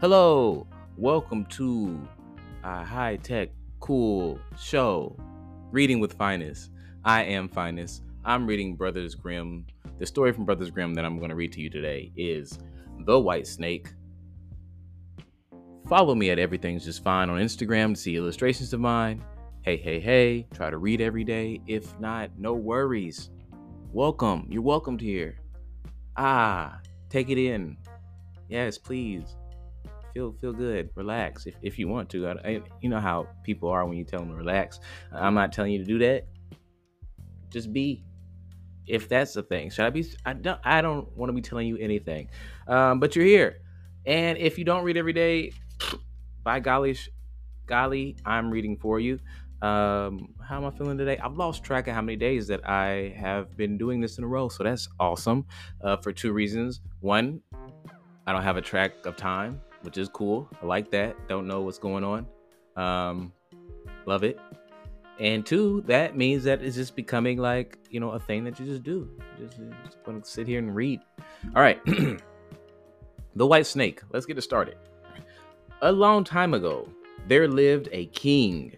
Hello, welcome to a high tech, cool show, Reading with Finest. I am Finest. I'm reading Brothers Grimm. The story from Brothers Grimm that I'm going to read to you today is The White Snake. Follow me at Everything's Just Fine on Instagram to see illustrations of mine. Hey, hey, hey, try to read every day. If not, no worries. Welcome. You're welcomed here. Ah, take it in. Yes, please. Feel feel good. Relax if, if you want to. I, I, you know how people are when you tell them to relax. I'm not telling you to do that. Just be. If that's the thing, should I be? I don't. I don't want to be telling you anything. Um, but you're here, and if you don't read every day, by golly, golly, I'm reading for you. Um, how am I feeling today? I've lost track of how many days that I have been doing this in a row, so that's awesome. Uh, for two reasons. One, I don't have a track of time, which is cool. I like that. Don't know what's going on. Um, love it. And two, that means that it's just becoming like you know a thing that you just do. Just, just gonna sit here and read. All right, the White Snake. Let's get it started. A long time ago, there lived a king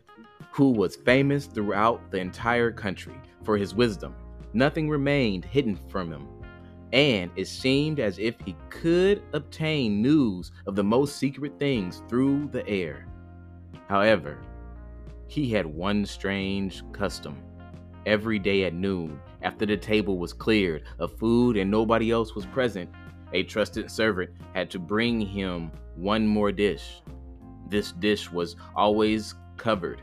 who was famous throughout the entire country for his wisdom. Nothing remained hidden from him, and it seemed as if he could obtain news of the most secret things through the air. However, he had one strange custom. Every day at noon, after the table was cleared of food and nobody else was present, a trusted servant had to bring him one more dish. This dish was always covered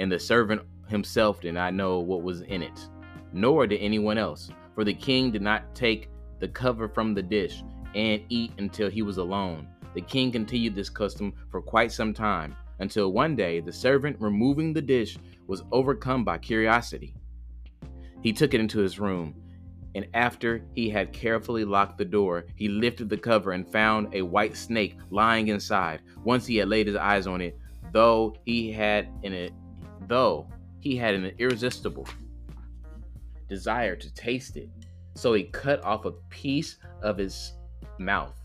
and the servant himself did not know what was in it, nor did anyone else, for the king did not take the cover from the dish and eat until he was alone. The king continued this custom for quite some time, until one day the servant removing the dish was overcome by curiosity. He took it into his room, and after he had carefully locked the door, he lifted the cover and found a white snake lying inside. Once he had laid his eyes on it, though he had an though he had an irresistible desire to taste it. So he cut off a piece of his mouth.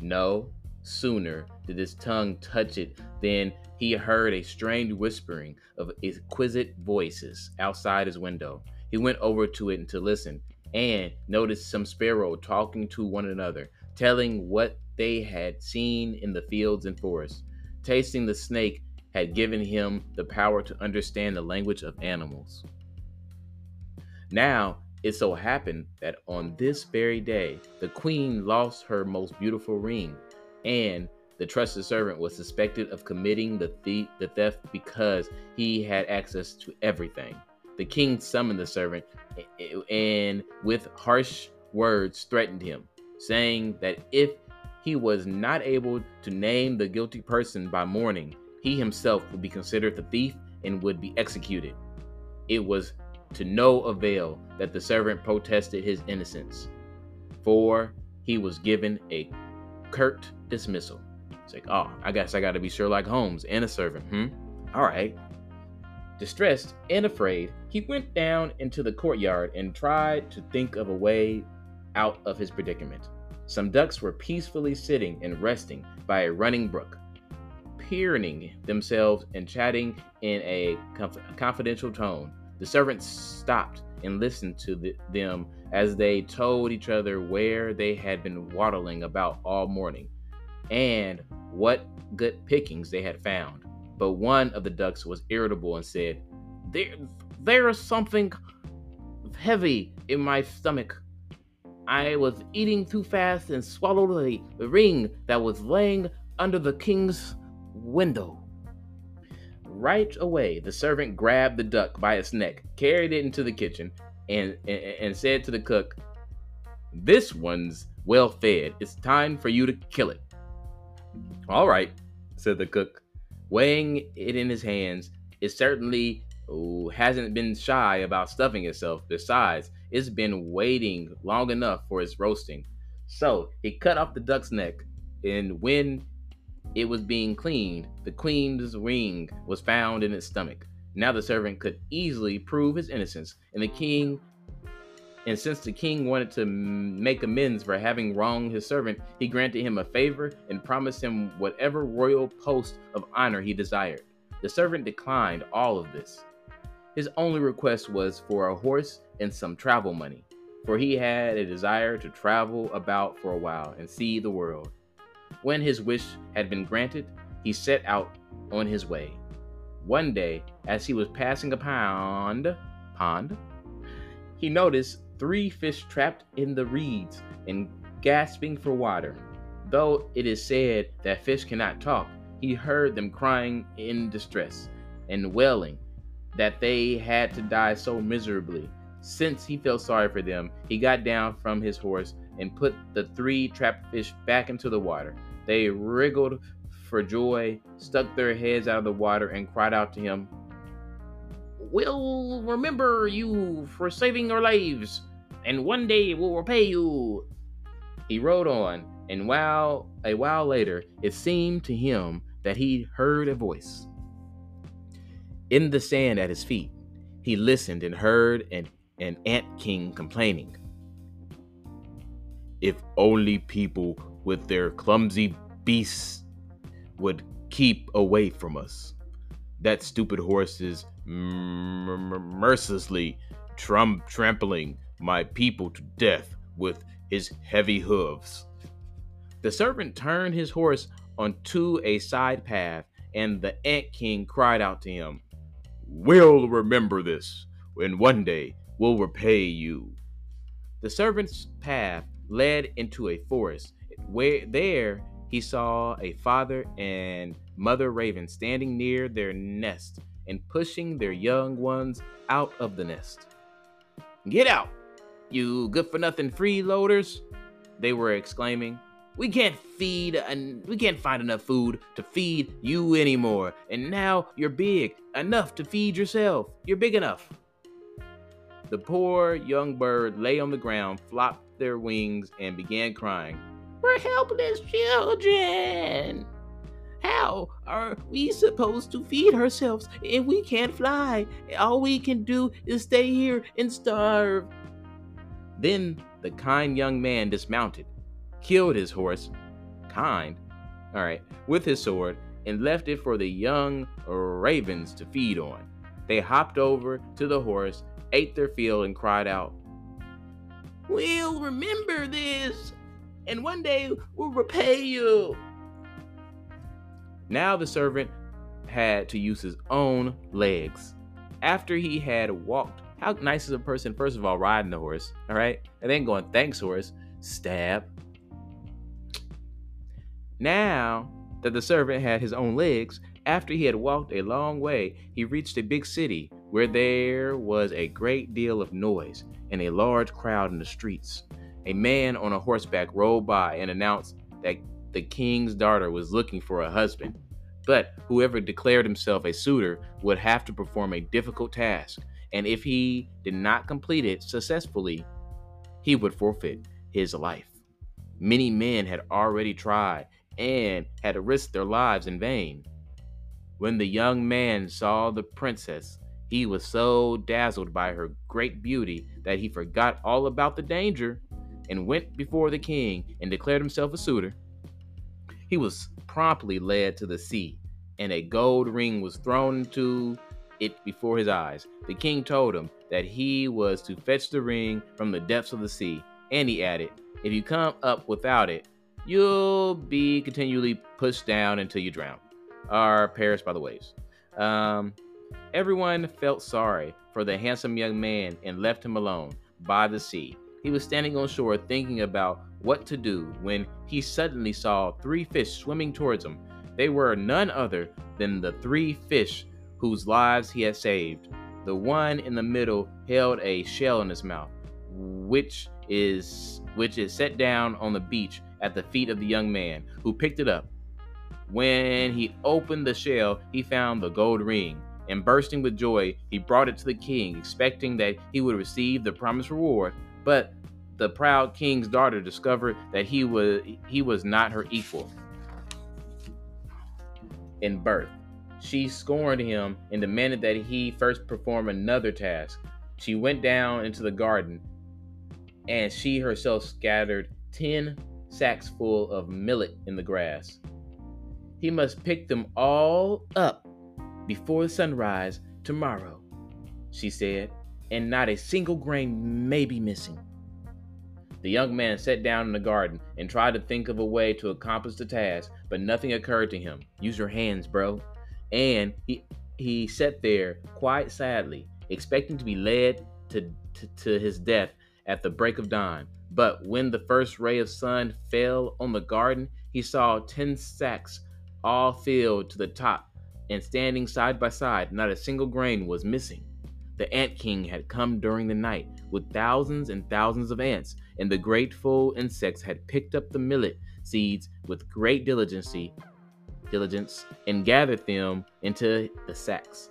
No sooner did his tongue touch it than he heard a strange whispering of exquisite voices outside his window. He went over to it to listen and noticed some sparrow talking to one another, telling what they had seen in the fields and forests. Tasting the snake had given him the power to understand the language of animals. Now, it so happened that on this very day, the queen lost her most beautiful ring, and the trusted servant was suspected of committing the, thief, the theft because he had access to everything. The king summoned the servant and, with harsh words, threatened him, saying that if he was not able to name the guilty person by morning, he himself would be considered the thief and would be executed. It was to no avail that the servant protested his innocence, for he was given a curt dismissal. It's like, oh, I guess I gotta be Sherlock Holmes and a servant, hmm? All right. Distressed and afraid, he went down into the courtyard and tried to think of a way out of his predicament. Some ducks were peacefully sitting and resting by a running brook peering themselves and chatting in a conf- confidential tone. The servants stopped and listened to the, them as they told each other where they had been waddling about all morning and what good pickings they had found. But one of the ducks was irritable and said, There, there is something heavy in my stomach. I was eating too fast and swallowed the ring that was laying under the king's window. Right away, the servant grabbed the duck by its neck, carried it into the kitchen, and, and, and said to the cook, This one's well fed. It's time for you to kill it. All right, said the cook, weighing it in his hands. It certainly hasn't been shy about stuffing itself. Besides, it's been waiting long enough for its roasting. So he cut off the duck's neck, and when it was being cleaned, the queen's ring was found in its stomach. Now the servant could easily prove his innocence, and the king and since the king wanted to make amends for having wronged his servant, he granted him a favor and promised him whatever royal post of honor he desired. The servant declined all of this. His only request was for a horse and some travel money, for he had a desire to travel about for a while and see the world. When his wish had been granted, he set out on his way. One day, as he was passing a pond, pond, he noticed three fish trapped in the reeds and gasping for water. Though it is said that fish cannot talk, he heard them crying in distress and wailing that they had to die so miserably. Since he felt sorry for them, he got down from his horse and put the three trapped fish back into the water. They wriggled for joy, stuck their heads out of the water, and cried out to him, We'll remember you for saving our lives, and one day we'll repay you. He rode on, and while a while later, it seemed to him that he heard a voice. In the sand at his feet, he listened and heard an, an ant king complaining. If only people with their clumsy beasts would keep away from us. That stupid horse is mercilessly trum- trampling my people to death with his heavy hooves. The servant turned his horse onto a side path, and the ant king cried out to him, We'll remember this, and one day we'll repay you. The servant's path led into a forest, where there he saw a father and mother raven standing near their nest and pushing their young ones out of the nest. Get out, you good for nothing freeloaders, they were exclaiming. We can't feed and we can't find enough food to feed you anymore. And now you're big enough to feed yourself. You're big enough. The poor young bird lay on the ground, flopped their wings, and began crying. Helpless children. How are we supposed to feed ourselves if we can't fly? All we can do is stay here and starve. Then the kind young man dismounted, killed his horse, kind, all right, with his sword, and left it for the young ravens to feed on. They hopped over to the horse, ate their fill, and cried out, We'll remember this, and one day we'll repay you. Now the servant had to use his own legs. After he had walked how nice is a person, first of all, riding the horse, all right? And then going, thanks, horse, stab. Now that the servant had his own legs, after he had walked a long way, he reached a big city where there was a great deal of noise and a large crowd in the streets. A man on a horseback rode by and announced that the king's daughter was looking for a husband. But whoever declared himself a suitor would have to perform a difficult task and if he did not complete it successfully, he would forfeit his life. Many men had already tried and had risked their lives in vain. When the young man saw the princess, he was so dazzled by her great beauty that he forgot all about the danger and went before the king and declared himself a suitor. He was promptly led to the sea, and a gold ring was thrown into it before his eyes. The king told him that he was to fetch the ring from the depths of the sea, and he added, If you come up without it, you'll be continually pushed down until you drown or perish by the waves. Um, everyone felt sorry for the handsome young man and left him alone by the sea. He was standing on shore thinking about what to do when he suddenly saw three fish swimming towards him. They were none other than the three fish whose lives he had saved. The one in the middle held a shell in his mouth, which is which is set down on the beach at the feet of the young man, who picked it up. When he opened the shell, he found the gold ring, and bursting with joy, he brought it to the king, expecting that he would receive the promised reward. But the proud king's daughter discovered that he was he was not her equal in birth she scorned him and demanded that he first perform another task. She went down into the garden and she herself scattered 10 sacks full of millet in the grass. He must pick them all up before sunrise tomorrow, she said, and not a single grain may be missing. The young man sat down in the garden and tried to think of a way to accomplish the task, but nothing occurred to him. Use your hands, bro. And he he sat there quite sadly, expecting to be led to, to, to his death at the break of dawn. But when the first ray of sun fell on the garden, he saw ten sacks all filled to the top and standing side by side, not a single grain was missing. The ant king had come during the night with thousands and thousands of ants, and the grateful insects had picked up the millet seeds with great diligence, diligence and gathered them into the sacks.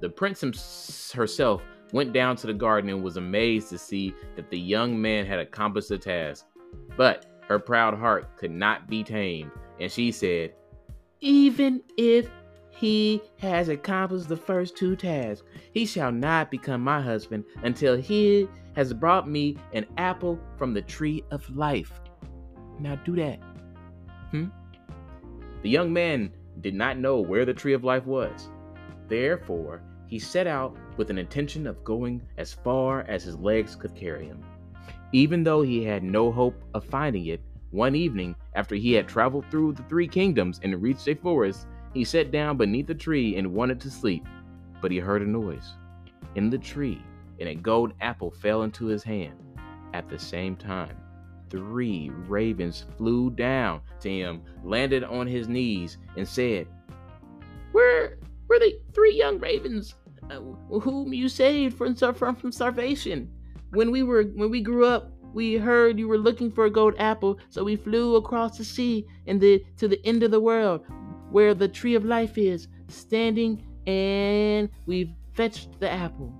The princess herself went down to the garden and was amazed to see that the young man had accomplished the task. But her proud heart could not be tamed, and she said, Even if he has accomplished the first two tasks, he shall not become my husband until he has brought me an apple from the tree of life. Now do that. Hmm? The young man did not know where the tree of life was. Therefore, he set out with an intention of going as far as his legs could carry him. Even though he had no hope of finding it, one evening, after he had traveled through the three kingdoms and reached a forest, he sat down beneath a tree and wanted to sleep. But he heard a noise in the tree, and a gold apple fell into his hand. At the same time, three ravens flew down to him, landed on his knees, and said, Where were the three young ravens uh, whom you saved from, from from starvation. When we were when we grew up, we heard you were looking for a gold apple, so we flew across the sea and the to the end of the world, where the tree of life is, standing, and we've fetched the apple.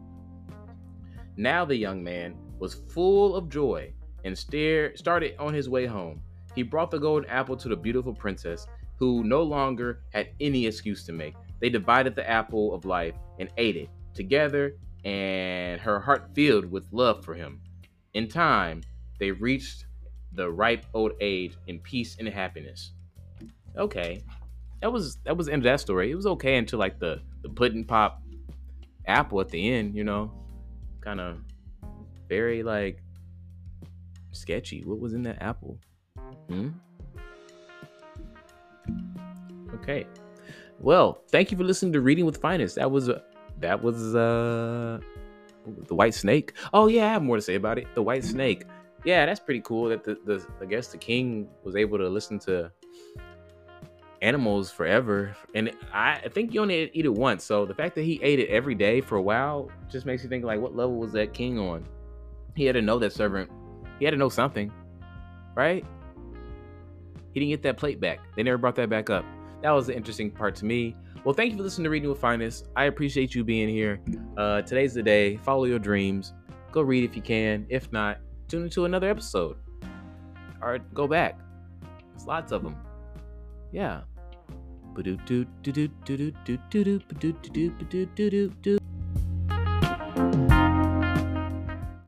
Now the young man was full of joy and stared, started on his way home. He brought the golden apple to the beautiful princess, who no longer had any excuse to make. They divided the apple of life and ate it together, and her heart filled with love for him. In time, they reached the ripe old age in peace and happiness. Okay, that was that was end of that story. It was okay until like the the pudding pop apple at the end, you know, kind of very like sketchy. What was in that apple? Hmm. Okay. Well, thank you for listening to Reading with Finest. That was uh, that was uh the White Snake. Oh yeah, I have more to say about it. The White Snake. Yeah, that's pretty cool. That the, the I guess the king was able to listen to animals forever, and I, I think you only eat it once. So the fact that he ate it every day for a while just makes you think like, what level was that king on? He had to know that servant. He had to know something, right? He didn't get that plate back. They never brought that back up that was the interesting part to me. Well, thank you for listening to Reading with Finest. I appreciate you being here. Uh, today's the day. Follow your dreams. Go read if you can. If not, tune into another episode or go back. There's lots of them. Yeah. Ba-do-do-do-do-do-do-do-do-do-do-do-do-do-do